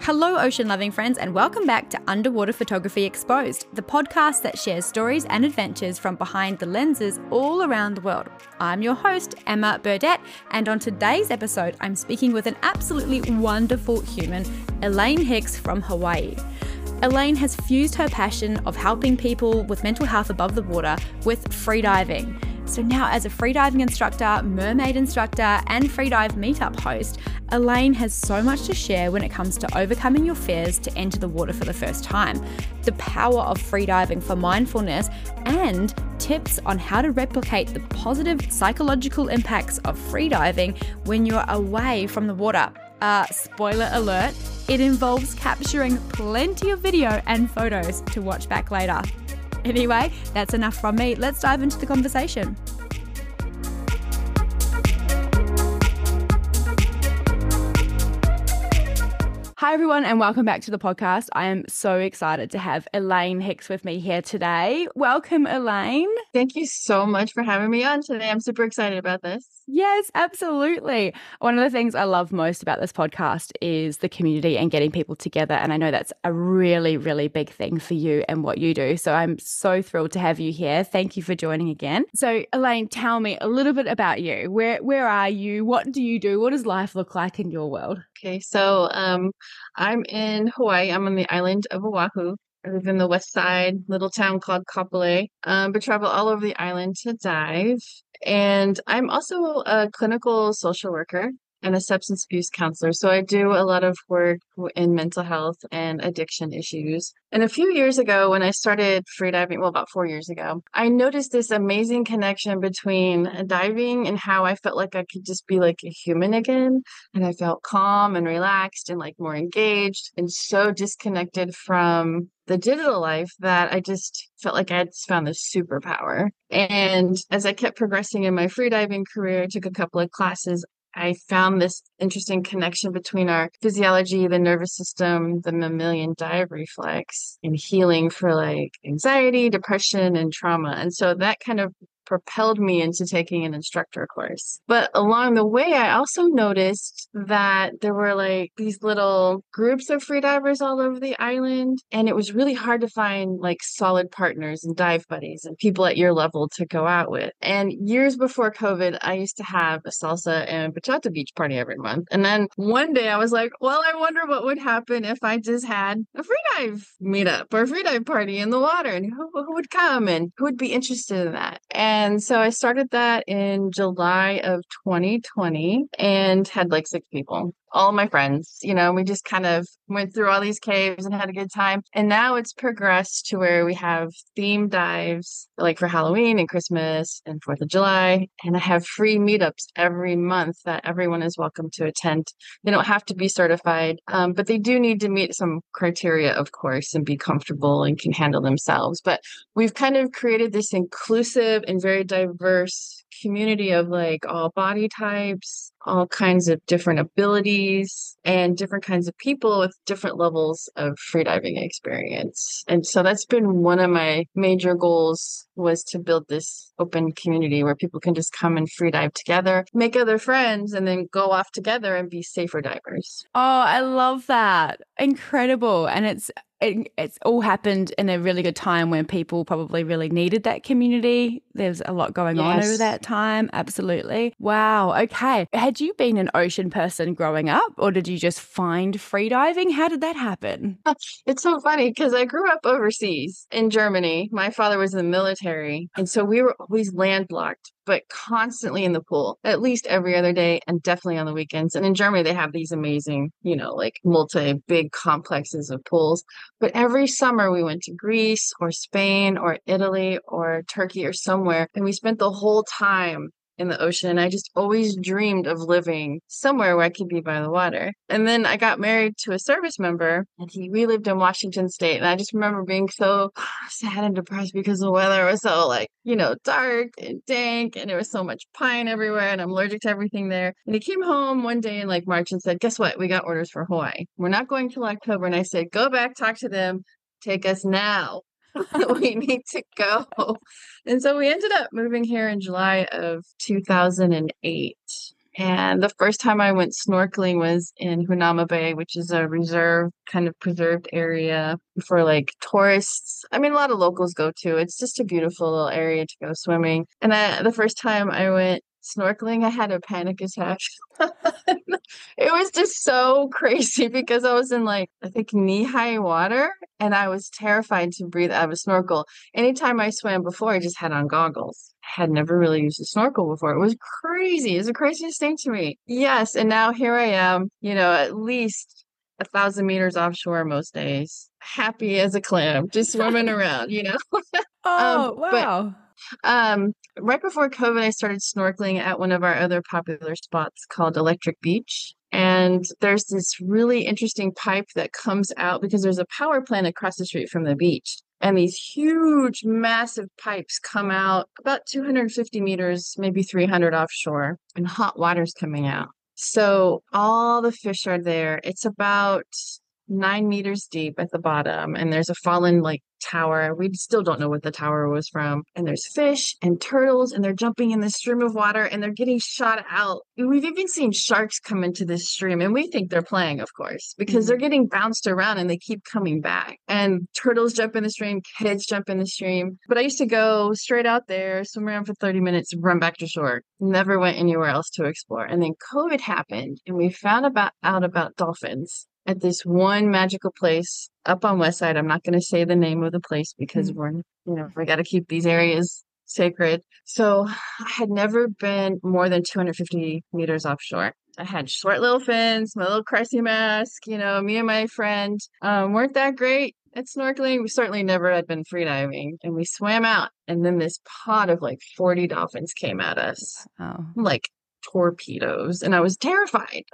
Hello, ocean loving friends, and welcome back to Underwater Photography Exposed, the podcast that shares stories and adventures from behind the lenses all around the world. I'm your host, Emma Burdett, and on today's episode, I'm speaking with an absolutely wonderful human, Elaine Hicks from Hawaii. Elaine has fused her passion of helping people with mental health above the water with freediving. So now, as a freediving instructor, mermaid instructor, and freedive meetup host, Elaine has so much to share when it comes to overcoming your fears to enter the water for the first time, the power of freediving for mindfulness, and tips on how to replicate the positive psychological impacts of freediving when you're away from the water. Uh, spoiler alert, it involves capturing plenty of video and photos to watch back later. Anyway, that's enough from me. Let's dive into the conversation. Hi, everyone, and welcome back to the podcast. I am so excited to have Elaine Hicks with me here today. Welcome, Elaine. Thank you so much for having me on today. I'm super excited about this. Yes, absolutely. One of the things I love most about this podcast is the community and getting people together. And I know that's a really, really big thing for you and what you do. So I'm so thrilled to have you here. Thank you for joining again. So, Elaine, tell me a little bit about you. Where where are you? What do you do? What does life look like in your world? Okay, so um, I'm in Hawaii. I'm on the island of Oahu. I live in the west side, little town called Kapolei, um, but travel all over the island to dive. And I'm also a clinical social worker and a substance abuse counselor. So I do a lot of work in mental health and addiction issues. And a few years ago, when I started freediving, well, about four years ago, I noticed this amazing connection between diving and how I felt like I could just be like a human again. And I felt calm and relaxed and like more engaged and so disconnected from the digital life that I just felt like I had found this superpower. And as I kept progressing in my freediving career, I took a couple of classes I found this interesting connection between our physiology, the nervous system, the mammalian dive reflex, and healing for like anxiety, depression, and trauma. And so that kind of propelled me into taking an instructor course. But along the way, I also noticed that there were like these little groups of freedivers all over the island. And it was really hard to find like solid partners and dive buddies and people at your level to go out with. And years before COVID, I used to have a salsa and bachata beach party every month. And then one day I was like, well, I wonder what would happen if I just had a freedive meetup or a freedive party in the water and who, who would come and who would be interested in that. And and so I started that in July of 2020 and had like six people all my friends. You know, we just kind of went through all these caves and had a good time. And now it's progressed to where we have theme dives like for Halloween and Christmas and 4th of July. And I have free meetups every month that everyone is welcome to attend. They don't have to be certified, um, but they do need to meet some criteria, of course, and be comfortable and can handle themselves. But we've kind of created this inclusive and very diverse community of like all body types, all kinds of different abilities, and different kinds of people with different levels of freediving experience. And so that's been one of my major goals was to build this open community where people can just come and freedive together, make other friends, and then go off together and be safer divers. Oh, I love that. Incredible. And it's it, it's all happened in a really good time when people probably really needed that community. There's a lot going yes. on over that time. Absolutely. Wow. Okay. Had you been an ocean person growing up or did you just find freediving? How did that happen? It's so funny because I grew up overseas in Germany. My father was in the military. And so we were always landlocked but constantly in the pool at least every other day and definitely on the weekends. And in Germany, they have these amazing, you know, like multi big complexes of pools. But every summer we went to Greece or Spain or Italy or Turkey or somewhere, and we spent the whole time in the ocean. I just always dreamed of living somewhere where I could be by the water. And then I got married to a service member and he we lived in Washington state. And I just remember being so sad and depressed because the weather was so like, you know, dark and dank and there was so much pine everywhere and I'm allergic to everything there. And he came home one day in like March and said, Guess what? We got orders for Hawaii. We're not going till October. And I said, Go back, talk to them, take us now. we need to go. And so we ended up moving here in July of 2008. And the first time I went snorkeling was in Hanauma Bay, which is a reserve kind of preserved area for like tourists. I mean, a lot of locals go to. It's just a beautiful little area to go swimming. And I, the first time I went snorkeling, I had a panic attack. it was just so crazy because I was in like, I think knee high water and I was terrified to breathe out of a snorkel. Anytime I swam before, I just had on goggles. I had never really used a snorkel before. It was crazy. It was the craziest thing to me. Yes. And now here I am, you know, at least a thousand meters offshore most days, happy as a clam, just swimming around, you know? oh, um, wow. But, um, right before COVID, I started snorkeling at one of our other popular spots called Electric Beach. And there's this really interesting pipe that comes out because there's a power plant across the street from the beach. And these huge, massive pipes come out about 250 meters, maybe 300 offshore, and hot water's coming out. So all the fish are there. It's about nine meters deep at the bottom, and there's a fallen like tower. We still don't know what the tower was from. And there's fish and turtles, and they're jumping in the stream of water and they're getting shot out. We've even seen sharks come into this stream, and we think they're playing, of course, because mm-hmm. they're getting bounced around and they keep coming back. And turtles jump in the stream, kids jump in the stream. But I used to go straight out there, swim around for 30 minutes, run back to shore. Never went anywhere else to explore. And then COVID happened, and we found about out about dolphins at this one magical place up on West Side. I'm not going to say the name of the place because mm-hmm. we're, you know, we got to keep these areas sacred. So I had never been more than 250 meters offshore. I had short little fins, my little Cressi mask, you know, me and my friend um, weren't that great at snorkeling. We certainly never had been freediving. And we swam out, and then this pod of like 40 dolphins came at us. Oh. Like torpedoes. And I was terrified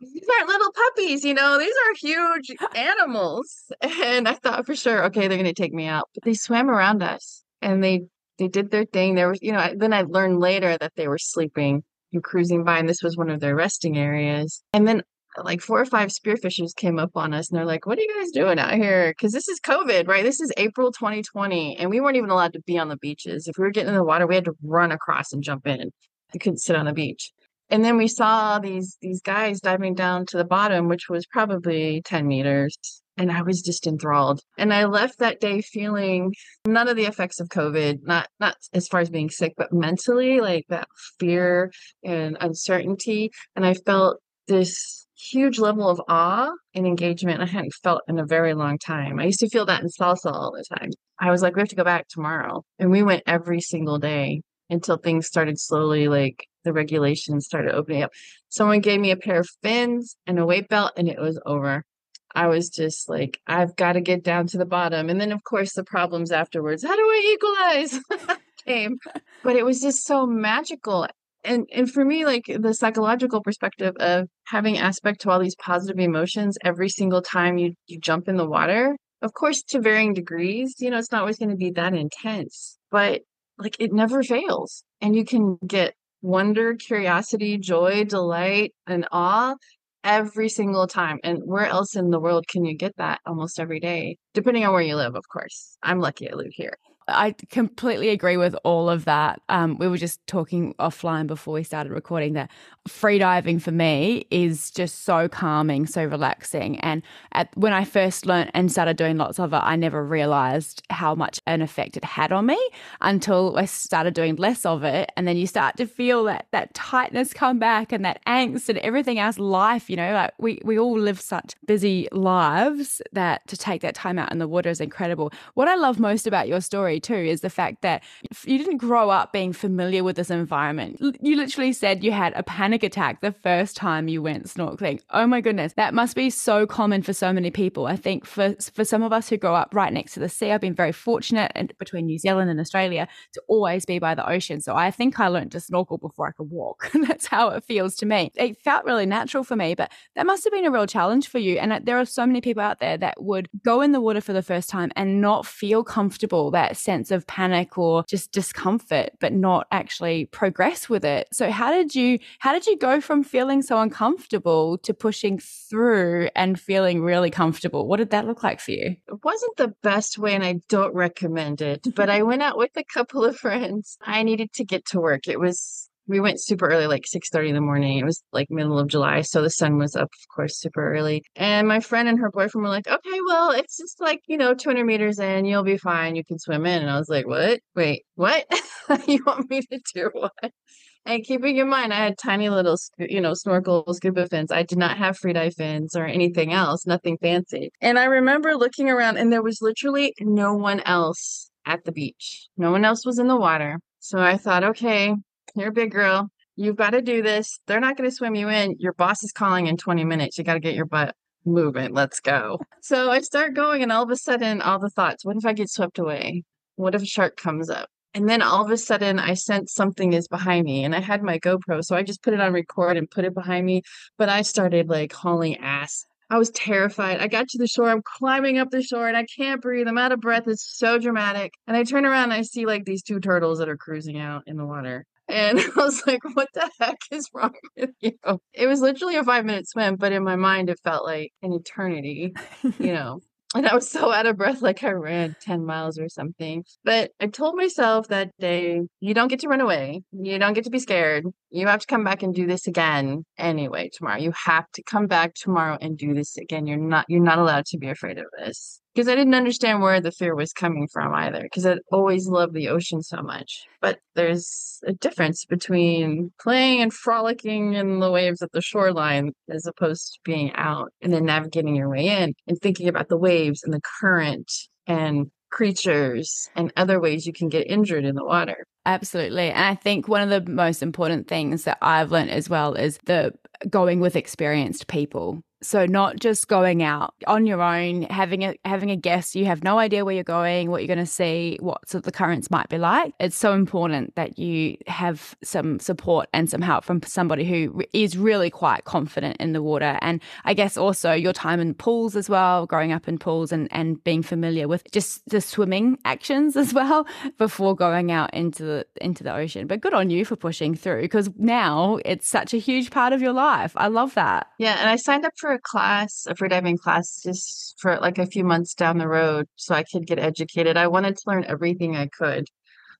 these aren't little puppies, you know, these are huge animals. And I thought for sure, okay, they're going to take me out. But they swam around us and they they did their thing. There was, you know, then I learned later that they were sleeping and cruising by, and this was one of their resting areas. And then like four or five spearfishers came up on us and they're like, What are you guys doing out here? Because this is COVID, right? This is April 2020, and we weren't even allowed to be on the beaches. If we were getting in the water, we had to run across and jump in. We couldn't sit on the beach and then we saw these these guys diving down to the bottom which was probably 10 meters and i was just enthralled. And i left that day feeling none of the effects of covid not not as far as being sick but mentally like that fear and uncertainty. And i felt this huge level of awe and engagement i hadn't felt in a very long time. I used to feel that in salsa all the time. I was like we have to go back tomorrow. And we went every single day until things started slowly like the regulations started opening up. Someone gave me a pair of fins and a weight belt, and it was over. I was just like, I've got to get down to the bottom. And then, of course, the problems afterwards. How do I equalize? came, but it was just so magical. And and for me, like the psychological perspective of having aspect to all these positive emotions every single time you you jump in the water. Of course, to varying degrees. You know, it's not always going to be that intense, but like it never fails, and you can get wonder, curiosity, joy, delight, and awe every single time. And where else in the world can you get that almost every day? Depending on where you live, of course. I'm lucky I live here. I completely agree with all of that. Um, we were just talking offline before we started recording that freediving for me is just so calming, so relaxing. And at, when I first learned and started doing lots of it, I never realized how much an effect it had on me until I started doing less of it. And then you start to feel that that tightness come back and that angst and everything else. Life, you know, like we we all live such busy lives that to take that time out in the water is incredible. What I love most about your story too is the fact that you didn't grow up being familiar with this environment. You literally said you had a panic attack the first time you went snorkeling. Oh my goodness, that must be so common for so many people. I think for for some of us who grow up right next to the sea, I've been very fortunate and between New Zealand and Australia to always be by the ocean. So I think I learned to snorkel before I could walk. That's how it feels to me. It felt really natural for me, but that must have been a real challenge for you. And uh, there are so many people out there that would go in the water for the first time and not feel comfortable, that sense of panic or just discomfort, but not actually progress with it. So how did you how did you go from feeling so uncomfortable to pushing through and feeling really comfortable? What did that look like for you? It wasn't the best way, and I don't recommend it, but I went out with a couple of friends. I needed to get to work. It was we went super early, like 6 30 in the morning. It was like middle of July. So the sun was up, of course, super early. And my friend and her boyfriend were like, okay, well, it's just like, you know, 200 meters in, you'll be fine. You can swim in. And I was like, what? Wait, what? you want me to do what? And keeping in mind, I had tiny little, you know, snorkel scuba fins. I did not have free dive fins or anything else, nothing fancy. And I remember looking around, and there was literally no one else at the beach. No one else was in the water. So I thought, okay, you're a big girl. You've got to do this. They're not going to swim you in. Your boss is calling in 20 minutes. You got to get your butt moving. Let's go. So I start going, and all of a sudden, all the thoughts what if I get swept away? What if a shark comes up? And then all of a sudden, I sense something is behind me, and I had my GoPro, so I just put it on record and put it behind me. But I started like hauling ass. I was terrified. I got to the shore. I'm climbing up the shore and I can't breathe. I'm out of breath. It's so dramatic. And I turn around and I see like these two turtles that are cruising out in the water. And I was like, what the heck is wrong with you? It was literally a five minute swim, but in my mind, it felt like an eternity, you know. And I was so out of breath, like I ran 10 miles or something. But I told myself that day, you don't get to run away. You don't get to be scared. You have to come back and do this again anyway tomorrow. You have to come back tomorrow and do this again. You're not you're not allowed to be afraid of this because I didn't understand where the fear was coming from either, because I always loved the ocean so much. But there's a difference between playing and frolicking in the waves at the shoreline as opposed to being out and then navigating your way in and thinking about the waves and the current and creatures and other ways you can get injured in the water. Absolutely. And I think one of the most important things that I've learned as well is the going with experienced people so not just going out on your own, having a having a guess. You have no idea where you're going, what you're going to see, what sort of the currents might be like. It's so important that you have some support and some help from somebody who is really quite confident in the water. And I guess also your time in pools as well, growing up in pools and and being familiar with just the swimming actions as well before going out into the into the ocean. But good on you for pushing through because now it's such a huge part of your life. I love that. Yeah, and I signed up for for a class, a free diving class, just for like a few months down the road so I could get educated. I wanted to learn everything I could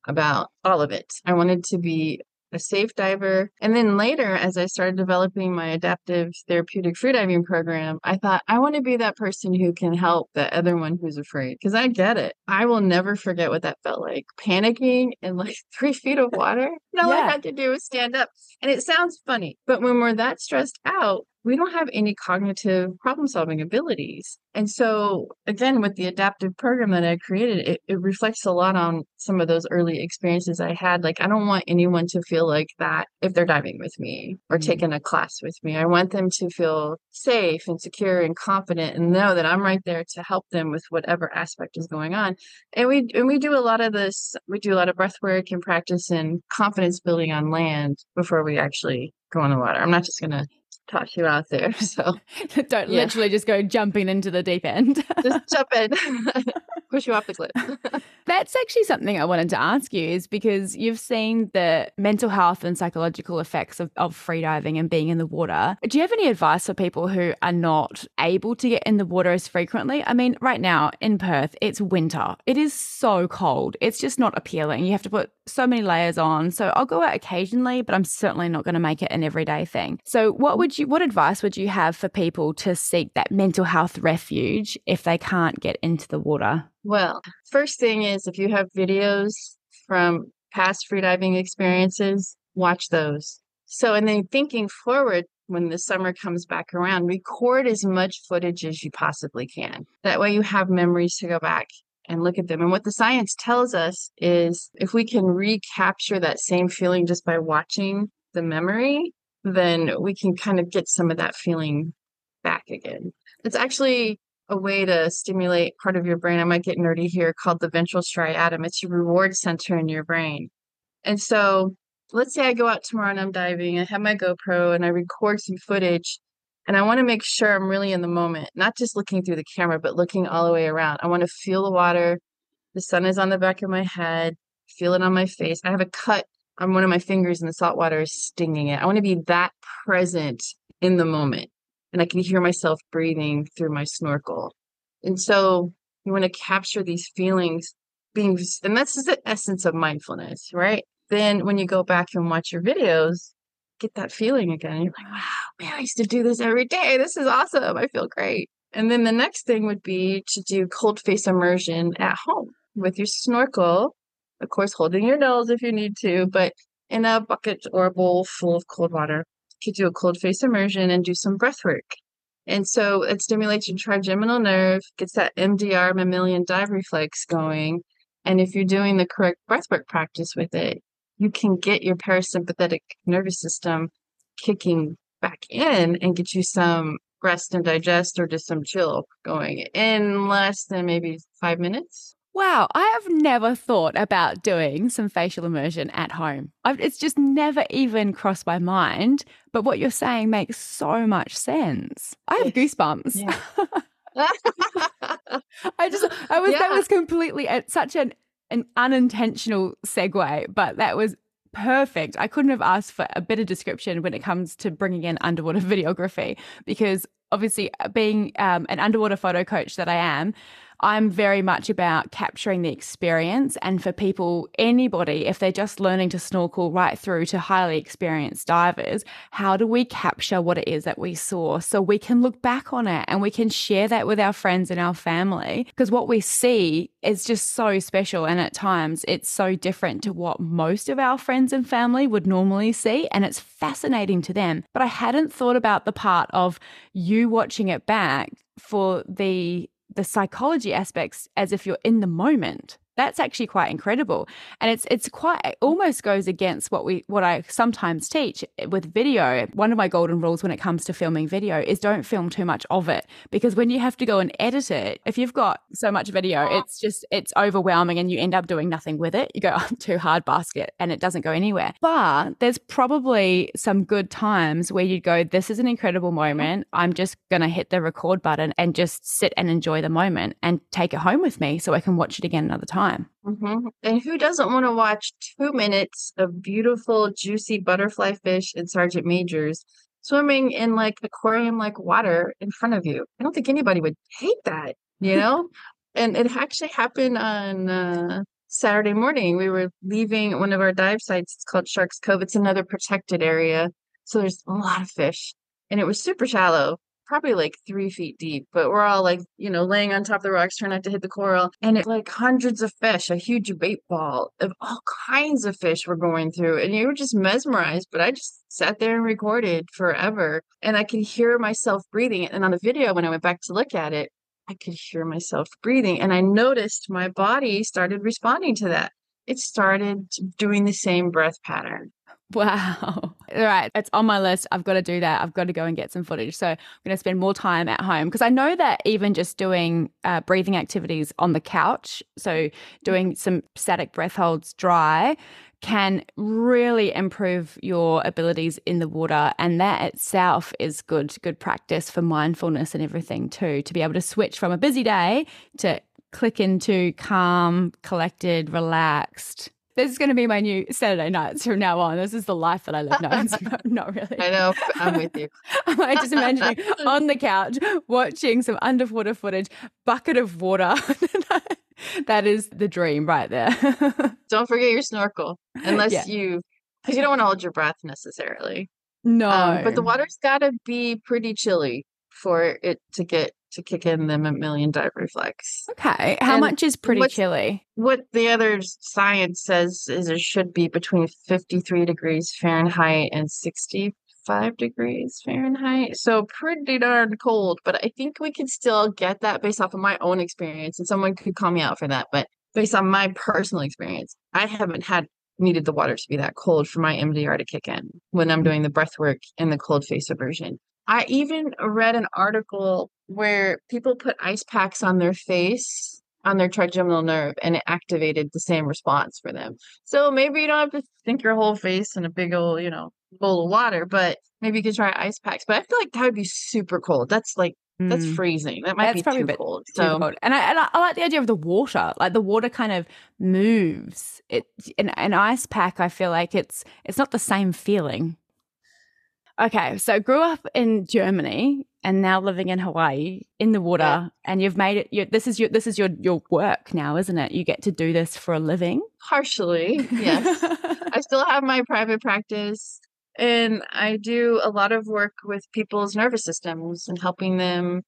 about all of it. I wanted to be a safe diver. And then later, as I started developing my adaptive therapeutic freediving program, I thought I want to be that person who can help the other one who's afraid because I get it. I will never forget what that felt like panicking in like three feet of water. And all yeah. I had to do was stand up. And it sounds funny, but when we're that stressed out, we don't have any cognitive problem solving abilities. And so, again, with the adaptive program that I created, it, it reflects a lot on some of those early experiences I had. Like, I don't want anyone to feel like that if they're diving with me or mm-hmm. taking a class with me. I want them to feel safe and secure and confident and know that I'm right there to help them with whatever aspect is going on. And we and we do a lot of this, we do a lot of breath work and practice and confidence building on land before we actually go in the water. I'm not just gonna toss you out there. So don't yeah. literally just go jumping into the deep end. just jump in, push you off the cliff. That's actually something I wanted to ask you is because you've seen the mental health and psychological effects of, of freediving and being in the water. Do you have any advice for people who are not able to get in the water as frequently? I mean, right now in Perth, it's winter. It is so cold. It's just not appealing. You have to put so many layers on. So I'll go out occasionally, but I'm certainly not going to make it an everyday thing. So what would you what advice would you have for people to seek that mental health refuge if they can't get into the water? Well, first thing is if you have videos from past freediving experiences, watch those. So and then thinking forward when the summer comes back around, record as much footage as you possibly can. That way you have memories to go back and look at them. And what the science tells us is if we can recapture that same feeling just by watching the memory, then we can kind of get some of that feeling back again. It's actually a way to stimulate part of your brain. I might get nerdy here called the ventral striatum. It's your reward center in your brain. And so let's say I go out tomorrow and I'm diving, I have my GoPro and I record some footage and I want to make sure I'm really in the moment, not just looking through the camera, but looking all the way around. I want to feel the water. The sun is on the back of my head, feel it on my face. I have a cut on one of my fingers and the salt water is stinging it. I want to be that present in the moment. And I can hear myself breathing through my snorkel. And so you want to capture these feelings being, and that's the essence of mindfulness, right? then when you go back and watch your videos, get that feeling again. You're like, wow, man, I used to do this every day. This is awesome. I feel great. And then the next thing would be to do cold face immersion at home with your snorkel, of course, holding your nose if you need to, but in a bucket or a bowl full of cold water. Could do a cold face immersion and do some breath work. And so it stimulates your trigeminal nerve, gets that MDR mammalian dive reflex going. And if you're doing the correct breathwork practice with it, you can get your parasympathetic nervous system kicking back in and get you some rest and digest or just some chill going in less than maybe five minutes. Wow, I have never thought about doing some facial immersion at home. I've, it's just never even crossed my mind. But what you're saying makes so much sense. I have goosebumps. Yeah. I just, I was, yeah. that was completely at such an, an unintentional segue, but that was perfect. I couldn't have asked for a better description when it comes to bringing in underwater videography because obviously being um, an underwater photo coach that I am, I'm very much about capturing the experience. And for people, anybody, if they're just learning to snorkel right through to highly experienced divers, how do we capture what it is that we saw so we can look back on it and we can share that with our friends and our family? Because what we see is just so special. And at times it's so different to what most of our friends and family would normally see. And it's fascinating to them. But I hadn't thought about the part of you watching it back for the the psychology aspects as if you're in the moment that's actually quite incredible. And it's it's quite it almost goes against what we what i sometimes teach with video. One of my golden rules when it comes to filming video is don't film too much of it because when you have to go and edit it if you've got so much video it's just it's overwhelming and you end up doing nothing with it. You go oh, too hard basket and it doesn't go anywhere. But there's probably some good times where you'd go this is an incredible moment. I'm just going to hit the record button and just sit and enjoy the moment and take it home with me so i can watch it again another time time. Mm-hmm. And who doesn't want to watch two minutes of beautiful, juicy butterfly fish and Sergeant Majors swimming in like aquarium like water in front of you? I don't think anybody would hate that, you know? and it actually happened on uh, Saturday morning. We were leaving one of our dive sites. It's called Sharks Cove. It's another protected area. So there's a lot of fish. And it was super shallow probably like three feet deep, but we're all like, you know, laying on top of the rocks, trying not to hit the coral. And it's like hundreds of fish, a huge bait ball of all kinds of fish were going through. And you were just mesmerized. But I just sat there and recorded forever. And I could hear myself breathing. And on the video, when I went back to look at it, I could hear myself breathing. And I noticed my body started responding to that. It started doing the same breath pattern. Wow. All right. It's on my list. I've got to do that. I've got to go and get some footage. So I'm going to spend more time at home because I know that even just doing uh, breathing activities on the couch, so doing some static breath holds dry, can really improve your abilities in the water. And that itself is good, good practice for mindfulness and everything too, to be able to switch from a busy day to click into calm, collected, relaxed this is going to be my new Saturday nights from now on. This is the life that I live. No, not, not really. I know. I'm with you. Like just imagining on the couch watching some underwater footage, bucket of water. that is the dream right there. don't forget your snorkel, unless yeah. you, because you don't want to hold your breath necessarily. No, um, but the water's got to be pretty chilly for it to get to kick in the mammalian dive reflex. Okay. How and much is pretty chilly? What the other science says is it should be between 53 degrees Fahrenheit and 65 degrees Fahrenheit. So pretty darn cold, but I think we could still get that based off of my own experience. And someone could call me out for that. But based on my personal experience, I haven't had needed the water to be that cold for my MDR to kick in when I'm doing the breath work and the cold face aversion. I even read an article where people put ice packs on their face on their trigeminal nerve and it activated the same response for them. So maybe you don't have to think your whole face in a big old, you know, bowl of water, but maybe you could try ice packs. But I feel like that would be super cold. That's like that's mm. freezing. That might That's be too cold. Too so, cold. And I, and I, like the idea of the water. Like the water kind of moves. It an, an ice pack. I feel like it's it's not the same feeling. Okay, so grew up in Germany and now living in Hawaii in the water, yeah. and you've made it. You, this is your this is your your work now, isn't it? You get to do this for a living. Partially, yes. I still have my private practice and I do a lot of work with people's nervous systems and helping them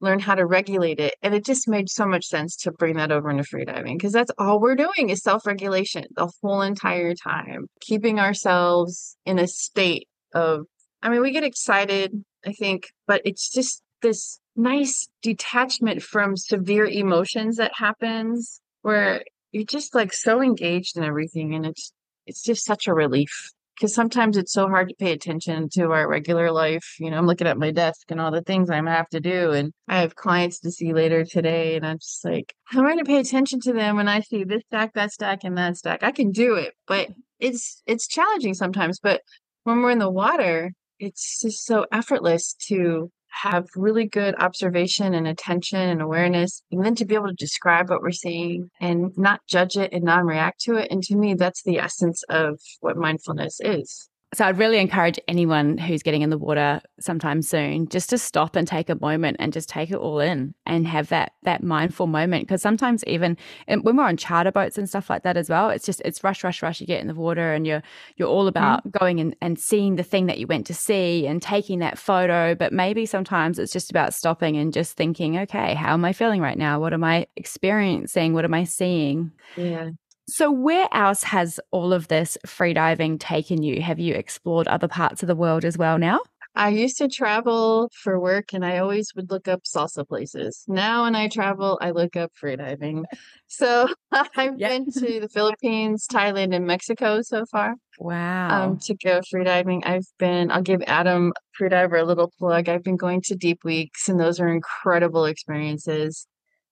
learn how to regulate it. And it just made so much sense to bring that over into freediving because that's all we're doing is self regulation the whole entire time, keeping ourselves in a state of, I mean, we get excited, I think, but it's just this nice detachment from severe emotions that happens where you're just like so engaged in everything and it's it's just such a relief because sometimes it's so hard to pay attention to our regular life. You know, I'm looking at my desk and all the things I have to do, and I have clients to see later today, and I'm just like, how am I going to pay attention to them when I see this stack, that stack, and that stack? I can do it, but it's it's challenging sometimes. But when we're in the water, it's just so effortless to have really good observation and attention and awareness, and then to be able to describe what we're seeing and not judge it and non react to it. And to me, that's the essence of what mindfulness is. So I'd really encourage anyone who's getting in the water sometime soon just to stop and take a moment and just take it all in and have that that mindful moment. Because sometimes even when we're on charter boats and stuff like that as well it's just it's rush rush rush you get in the water and you're you're all about mm. going and, and seeing the thing that you went to see and taking that photo. But maybe sometimes it's just about stopping and just thinking okay how am I feeling right now? What am I experiencing? What am I seeing? Yeah so, where else has all of this freediving taken you? Have you explored other parts of the world as well now? I used to travel for work and I always would look up salsa places. Now, when I travel, I look up freediving. So, I've yep. been to the Philippines, Thailand, and Mexico so far. Wow. Um, to go freediving. I've been, I'll give Adam Freediver a little plug. I've been going to Deep Weeks, and those are incredible experiences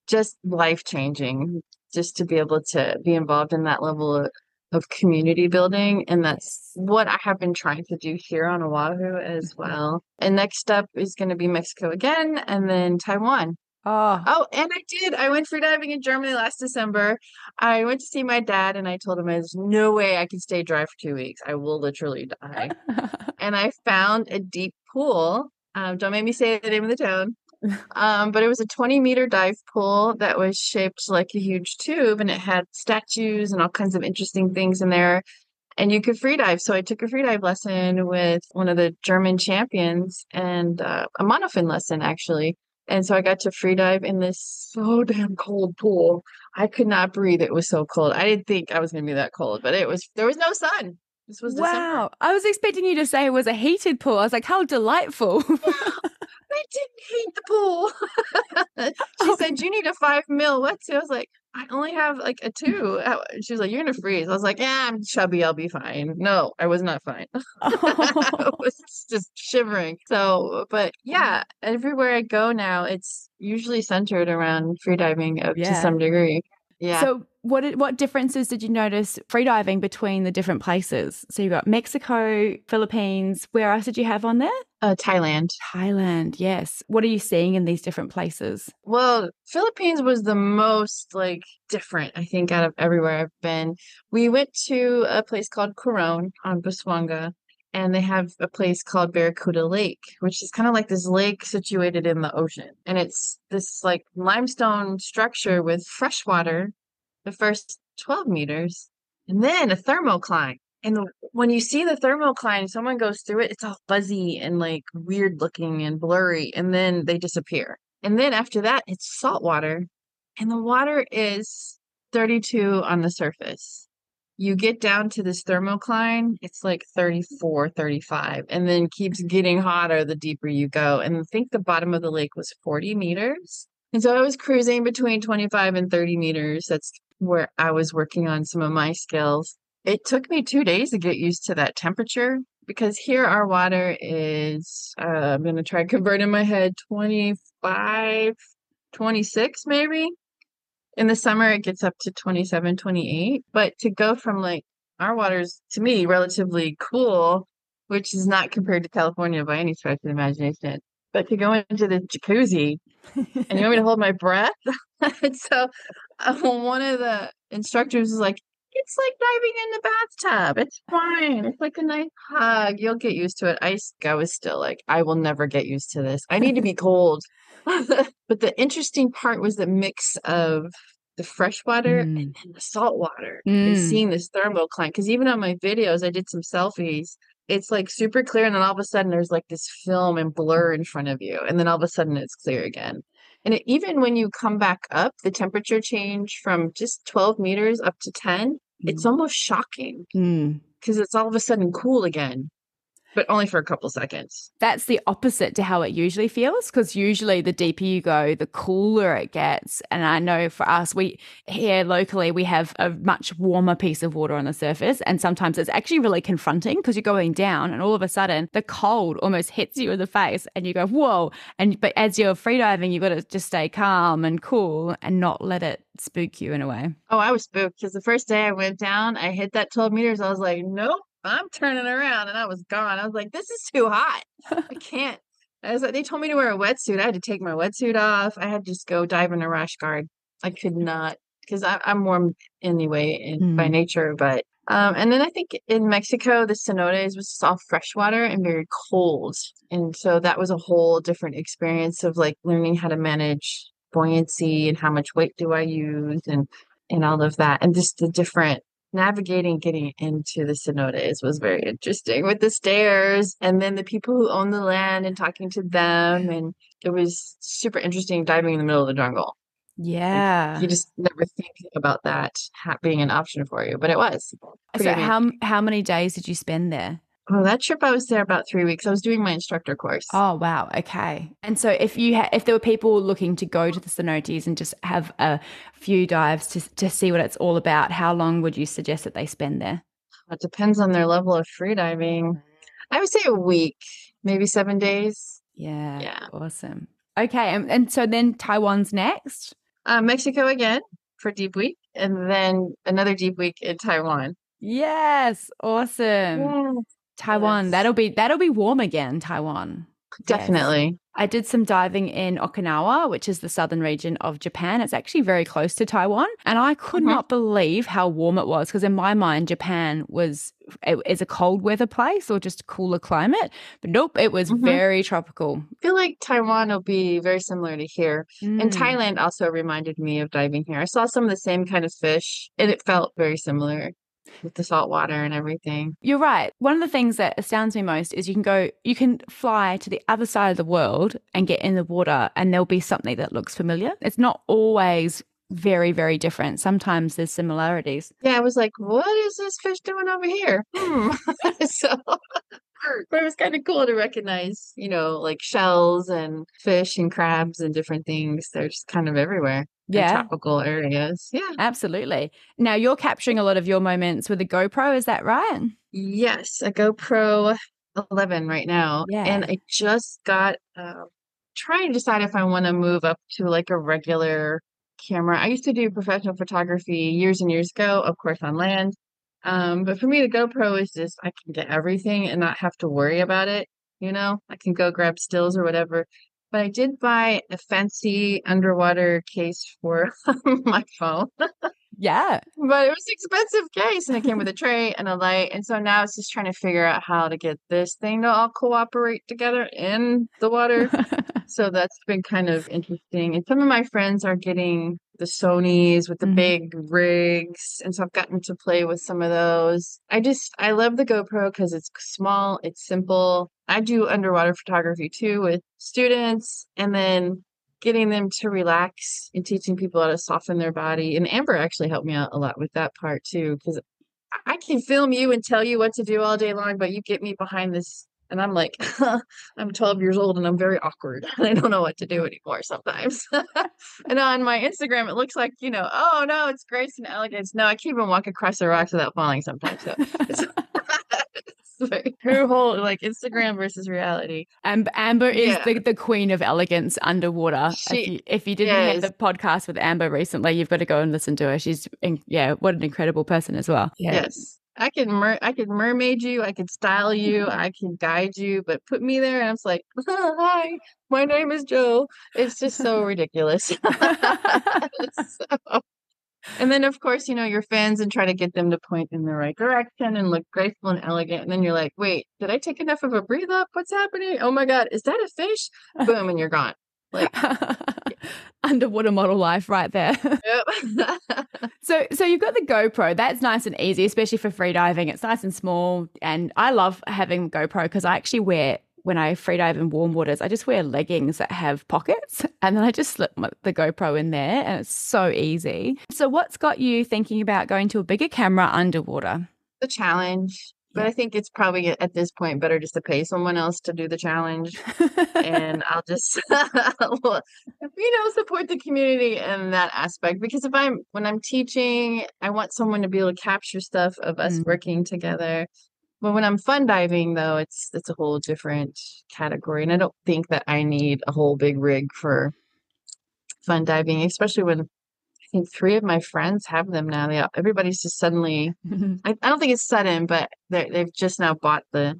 just life changing just to be able to be involved in that level of, of community building. And that's what I have been trying to do here on Oahu as well. And next up is going to be Mexico again and then Taiwan. Oh. oh, and I did. I went freediving in Germany last December. I went to see my dad and I told him there's no way I can stay dry for two weeks. I will literally die. and I found a deep pool. Um, don't make me say the name of the town um, but it was a 20 meter dive pool that was shaped like a huge tube and it had statues and all kinds of interesting things in there. And you could free dive. So I took a free dive lesson with one of the German champions and uh, a monofin lesson, actually. And so I got to free dive in this so damn cold pool. I could not breathe. It was so cold. I didn't think I was going to be that cold, but it was, there was no sun. This was December. Wow. I was expecting you to say it was a heated pool. I was like, how delightful. Didn't hate the pool. she oh. said, You need a five mil wetsuit. I was like, I only have like a two. She was like, You're gonna freeze. I was like, Yeah, I'm chubby, I'll be fine. No, I was not fine. I was just shivering. So, but yeah, everywhere I go now, it's usually centered around freediving yeah. to some degree. Yeah. So what what differences did you notice freediving between the different places? So you got Mexico, Philippines. Where else did you have on there? Uh, Thailand. Thailand, yes. What are you seeing in these different places? Well, Philippines was the most like different, I think, out of everywhere I've been. We went to a place called Coron on Busuanga, and they have a place called Barracuda Lake, which is kind of like this lake situated in the ocean. And it's this like limestone structure with fresh water the first 12 meters, and then a thermocline. And when you see the thermocline, someone goes through it, it's all fuzzy and like weird looking and blurry, and then they disappear. And then after that, it's salt water, and the water is 32 on the surface. You get down to this thermocline, it's like 34, 35, and then keeps getting hotter the deeper you go. And I think the bottom of the lake was 40 meters. And so I was cruising between 25 and 30 meters. That's where I was working on some of my skills. It took me two days to get used to that temperature because here our water is, uh, I'm going to try to convert in my head 25, 26 maybe. In the summer, it gets up to 27, 28. But to go from like our water's to me relatively cool, which is not compared to California by any stretch of the imagination. But to go into the jacuzzi and you want me to hold my breath? so one of the instructors was like, it's like diving in the bathtub. It's fine. It's like a nice hug. You'll get used to it. I, I was still like, I will never get used to this. I need to be cold. but the interesting part was the mix of the fresh water Mm. and then the salt water Mm. and seeing this thermocline. Because even on my videos, I did some selfies. It's like super clear, and then all of a sudden there's like this film and blur in front of you, and then all of a sudden it's clear again. And it, even when you come back up, the temperature change from just 12 meters up to 10, it's almost shocking Mm. because it's all of a sudden cool again, but only for a couple seconds. That's the opposite to how it usually feels because usually the deeper you go, the cooler it gets. And I know for us, we here locally, we have a much warmer piece of water on the surface. And sometimes it's actually really confronting because you're going down and all of a sudden the cold almost hits you in the face and you go, whoa. And but as you're freediving, you've got to just stay calm and cool and not let it spook you in a way. Oh, I was spooked because the first day I went down, I hit that 12 meters. I was like, nope, I'm turning around. And I was gone. I was like, this is too hot. I can't. I was like, they told me to wear a wetsuit. I had to take my wetsuit off. I had to just go dive in a rash guard. I could not because I'm warm anyway in, by Mm. nature. But, um, and then I think in Mexico, the cenotes was all freshwater and very cold. And so that was a whole different experience of like learning how to manage buoyancy and how much weight do I use and and all of that and just the different navigating getting into the cenotes was very interesting with the stairs and then the people who own the land and talking to them and it was super interesting diving in the middle of the jungle Yeah. you just never think about that ha- being an option for you but it was So how how many days did you spend there? Oh that trip i was there about three weeks i was doing my instructor course Oh wow, okay. And so if you ha- if there were people looking to go to the cenotes and just have a few dives to to see what it's all about, how long would you suggest that they spend there? it depends on their level of freediving i would say a week maybe seven days Yeah, Yeah. awesome. Okay, and, and so then Taiwan's next. uh, Mexico again for Deep Week, and then another Deep Week in Taiwan. Yes, awesome. Taiwan. Yes. That'll be that'll be warm again. Taiwan. Yes. Definitely. I did some diving in Okinawa, which is the southern region of Japan. It's actually very close to Taiwan. And I could Mhm. not believe how warm it was because, in my mind, Japan was it is a cold weather place or just cooler climate. But nope, it was Mhm. very tropical. I feel like Taiwan will be very similar to here. And Mm. Thailand also reminded me of diving here. I saw some of the same kind of fish, and it felt very similar with the salt water and everything. You're right. One of the things that astounds me most is you can go, you can fly to the other side of the world and get in the water, and there'll be something that looks familiar. It's not always very, very different. Sometimes there's similarities. Yeah, I was like, what is this fish doing over here? Hmm. so, but it was kind of cool to recognize, you know, like shells and fish and crabs and different things. They're just kind of everywhere. Yeah. tropical areas. Yeah. Absolutely. Now you're capturing a lot of your moments with a GoPro, is that right? Yes, a GoPro 11 right now. Yeah. And I just got uh, trying to decide if I want to move up to like a regular camera. I used to do professional photography years and years ago, of course, on land. Um, but for me, the GoPro is just I can get everything and not have to worry about it. You know, I can go grab stills or whatever. But I did buy a fancy underwater case for my phone Yeah. but it was an expensive case and it came with a tray and a light and so now it's just trying to figure out how to get this thing to all cooperate together in the water so that's been kind of interesting and some of my friends are getting the sonys with the Mhm. big rigs and so i've gotten to play with some of those i just i love the gopro because it's small it's simple i do underwater photography too with students and then getting them to relax and teaching people how to soften their body. And Amber actually helped me out a lot with that part too, because I can film you and tell you what to do all day long, but you get me behind this. And I'm like, I'm 12 years old and I'm very awkward. And I don't know what to do anymore sometimes. and on my Instagram, it looks like, you know, oh no, it's grace and elegance. No, I can't even walk across the rocks without falling sometimes. So it's, like her whole like Instagram versus reality. And Amber is Yeah. the, the queen of elegance underwater. She if, you, if you didn't hear the podcast with Amber recently, you've got to go and listen to her. She's, in, yeah, what an incredible person as well. Yeah. Yes. I can mer I could mermaid you, I could style you, I can guide you, but put me there and I was like, hi, my name is Joe. It's just so ridiculous. So- and then of course, you know, your fans and try to get them to point in the right direction and look graceful and elegant. And then you're like, wait, did I take enough of a breathe up? What's happening? Oh my God, is that a fish? Boom, and you're gone. Like underwater model life right there. Yep. so so you've got the GoPro. That's nice and easy, especially for free diving. It's nice and small and I love having GoPro because I actually wear when I freedive in warm waters, I just wear leggings that have pockets and then I just slip my, the GoPro in there and it's so easy. So, what's got you thinking about going to a bigger camera underwater? the challenge. But I think it's probably at this point better just to pay someone else to do the challenge. and I'll just you know support the community in that aspect because if I'm when I'm teaching, I want someone to be able to capture stuff of us Mm. working together. But when I'm fun diving though, it's it's a whole different category and I don't think that I need a whole big rig for fun diving, especially when think three of my friends have them now. They everybody's just suddenly I, I don't think it's sudden, but they they've just now bought the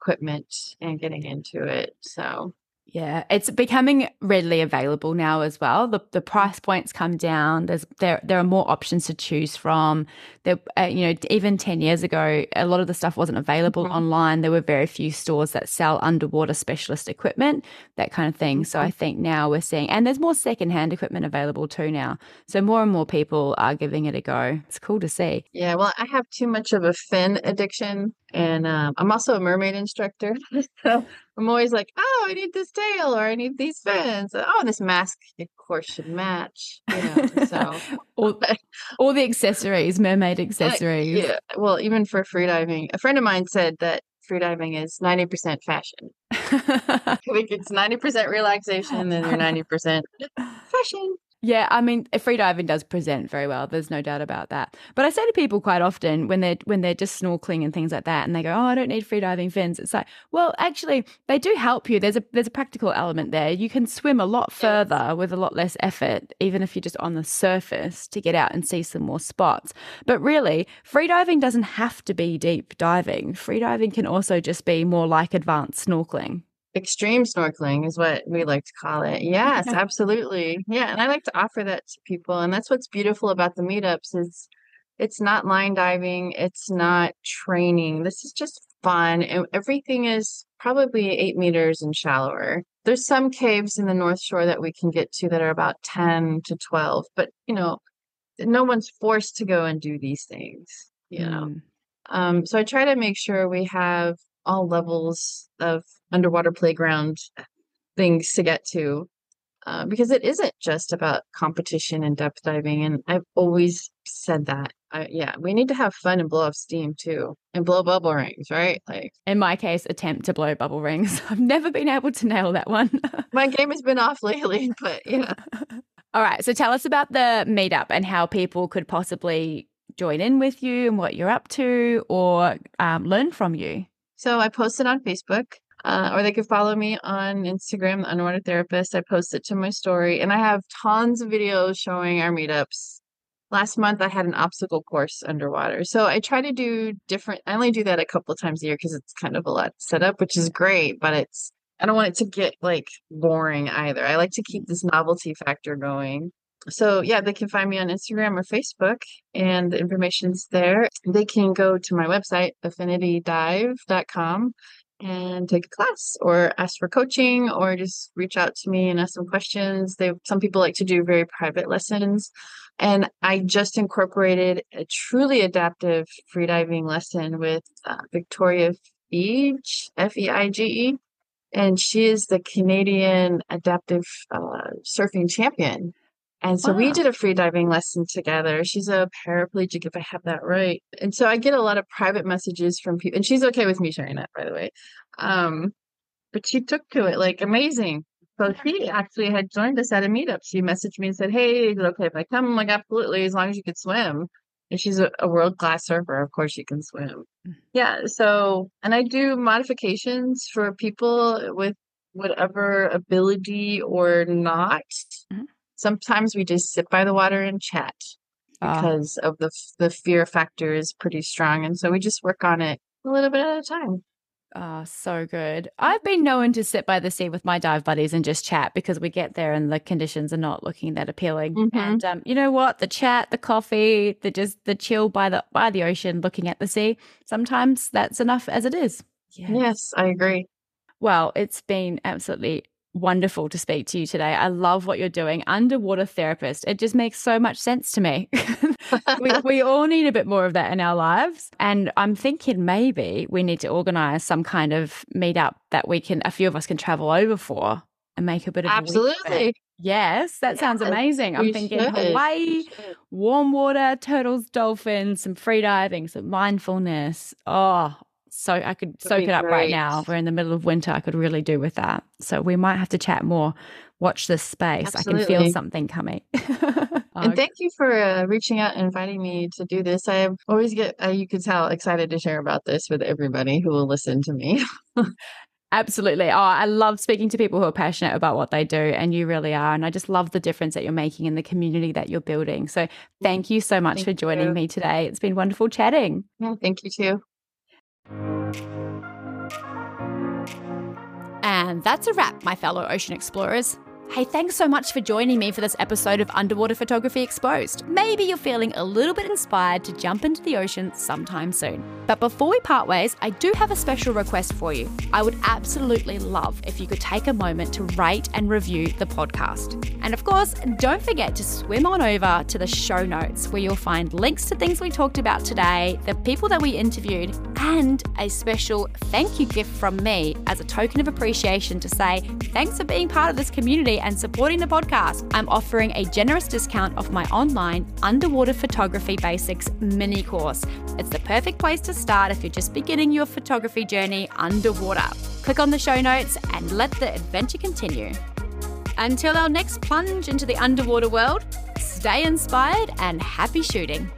equipment and getting into it. So Yeah, it's becoming readily available now as well. The the price points come down. There's there there are more options to choose from. There, uh, you know, even ten years ago, a lot of the stuff wasn't available Mhm. online. There were very few stores that sell underwater specialist equipment, that kind of thing. So I think now we're seeing, and there's more secondhand equipment available too now. So more and more people are giving it a go. It's cool to see. yeah, well, I have too much of a fin addiction, and um, I'm also a mermaid instructor. so I'm always like, oh, I need this tail or I need these fins. Oh, this mask, of course, should match. You know, so. all, all the accessories, mermaid Uh, accessories. Yeah. Well, even for freediving, a friend of mine said that freediving is 90% fashion. Like it's 90% relaxation and then you're 90% fashion. Yeah, I mean, eh, freediving does present very well. There's no doubt about that. But I say to people quite often when they're when they're just snorkeling and things like that, and they go, "Oh, I don't need freediving fins." It's like, well, actually, they do help you. There's a there's a practical element there. You can swim a lot further with a lot less effort, even if you're just on the surface to get out and see some more spots. But really, freediving doesn't have to be deep diving. Freediving can also just be more like advanced snorkeling. Extreme snorkeling is what we like to call it. Yes, absolutely. Yeah, and I like to offer that to people. And that's what's beautiful about the meetups is it's not line diving, it's not training. This is just fun. And everything is probably eight meters and shallower. There's some caves in the North Shore that we can get to that are about 10 to 12, but you know, no one's forced to go and do these things, you know. Mm. Um, so I try to make sure we have all levels of underwater playground things to get to, uh, because it isn't just about competition and depth diving. And I've always said that. I, yeah, we need to have fun and blow off steam too, and blow bubble rings, right? Like In my case, attempt to blow bubble rings. I've never been able to nail that one. my game has been off lately, but yeah. All right. So tell us about the meetup and how people could possibly join in with you and what you're up to or um, learn from you. So I post it on Facebook, uh, or they could follow me on Instagram, the Underwater Therapist. I post it to my story, and I have tons of videos showing our meetups. Last month, I had an obstacle course underwater. So I try to do different. I only do that a couple times a year because it's kind of a lot set up, which is great, but it's I don't want it to get like boring either. I like to keep this novelty factor going. So yeah, they can find me on Instagram or Facebook and the information's there. They can go to my website, affinitydive.com and take a class or ask for coaching or just reach out to me and ask some questions. They some people like to do very private lessons. And I just incorporated a truly adaptive freediving lesson with uh, Victoria Feige, F E I G E and she is the Canadian adaptive uh, surfing champion. And so we did a free diving lesson together. She's a paraplegic, if I have that right. And so I get a lot of private messages from people, and she's okay with me sharing that, by the way. Um, but she took to it like amazing. So she actually had joined us at a meetup. She messaged me and said, "Hey, is it okay if I come?" I'm like, "Absolutely, as long as you can swim." And she's a, a world class surfer. Of course, she can swim. Yeah. So, and I do modifications for people with whatever ability or not. Mhm. Sometimes we just sit by the water and chat Ah. because of the the fear factor is pretty strong, and so we just work on it a little bit at a time. Oh, so good. I've been known to sit by the sea with my dive buddies and just chat because we get there and the conditions are not looking that appealing. Mhm. And um, you know what? The chat, the coffee, the just the chill by the by the ocean, looking at the sea. Sometimes that's enough as it is. Yeah. Yes, I agree. Well, it's been absolutely wonderful to speak to you today. I love what you're doing. Underwater therapist. It just makes so much sense to me. we, we all need a bit more of that in our lives. And I'm thinking maybe we need to organize some kind of meetup that we can, a few of us can travel over for and make a bit of absolutely. Yes, that yes, sounds amazing. I'm thinking should. Hawaii, warm water, turtles, dolphins, some free diving, some mindfulness. Oh, so I could soak it up great. right now. We're in the middle of winter. I could really do with that. So we might have to chat more. Watch this space. Absolutely. I can feel something coming. and thank you for uh, reaching out and inviting me to do this. I always get, uh, you could tell, excited to share about this with everybody who will listen to me. Absolutely. Oh, I love speaking to people who are passionate about what they do, and you really are. And I just love the difference that you're making in the community that you're building. So thank you so much thank for joining you. me today. It's been wonderful chatting. Yeah, thank you too. And that's a wrap, my fellow ocean explorers. Hey, thanks so much for joining me for this episode of Underwater Photography Exposed. Maybe you're feeling a little bit inspired to jump into the ocean sometime soon. But before we part ways, I do have a special request for you. I would absolutely love if you could take a moment to rate and review the podcast. And of course, don't forget to swim on over to the show notes where you'll find links to things we talked about today, the people that we interviewed, and a special thank you gift from me as a token of appreciation to say thanks for being part of this community and supporting the podcast, I'm offering a generous discount off my online underwater photography basics mini course. It's the perfect place to start if you're just beginning your photography journey underwater. Click on the show notes and let the adventure continue. Until our next plunge into the underwater world, stay inspired and happy shooting.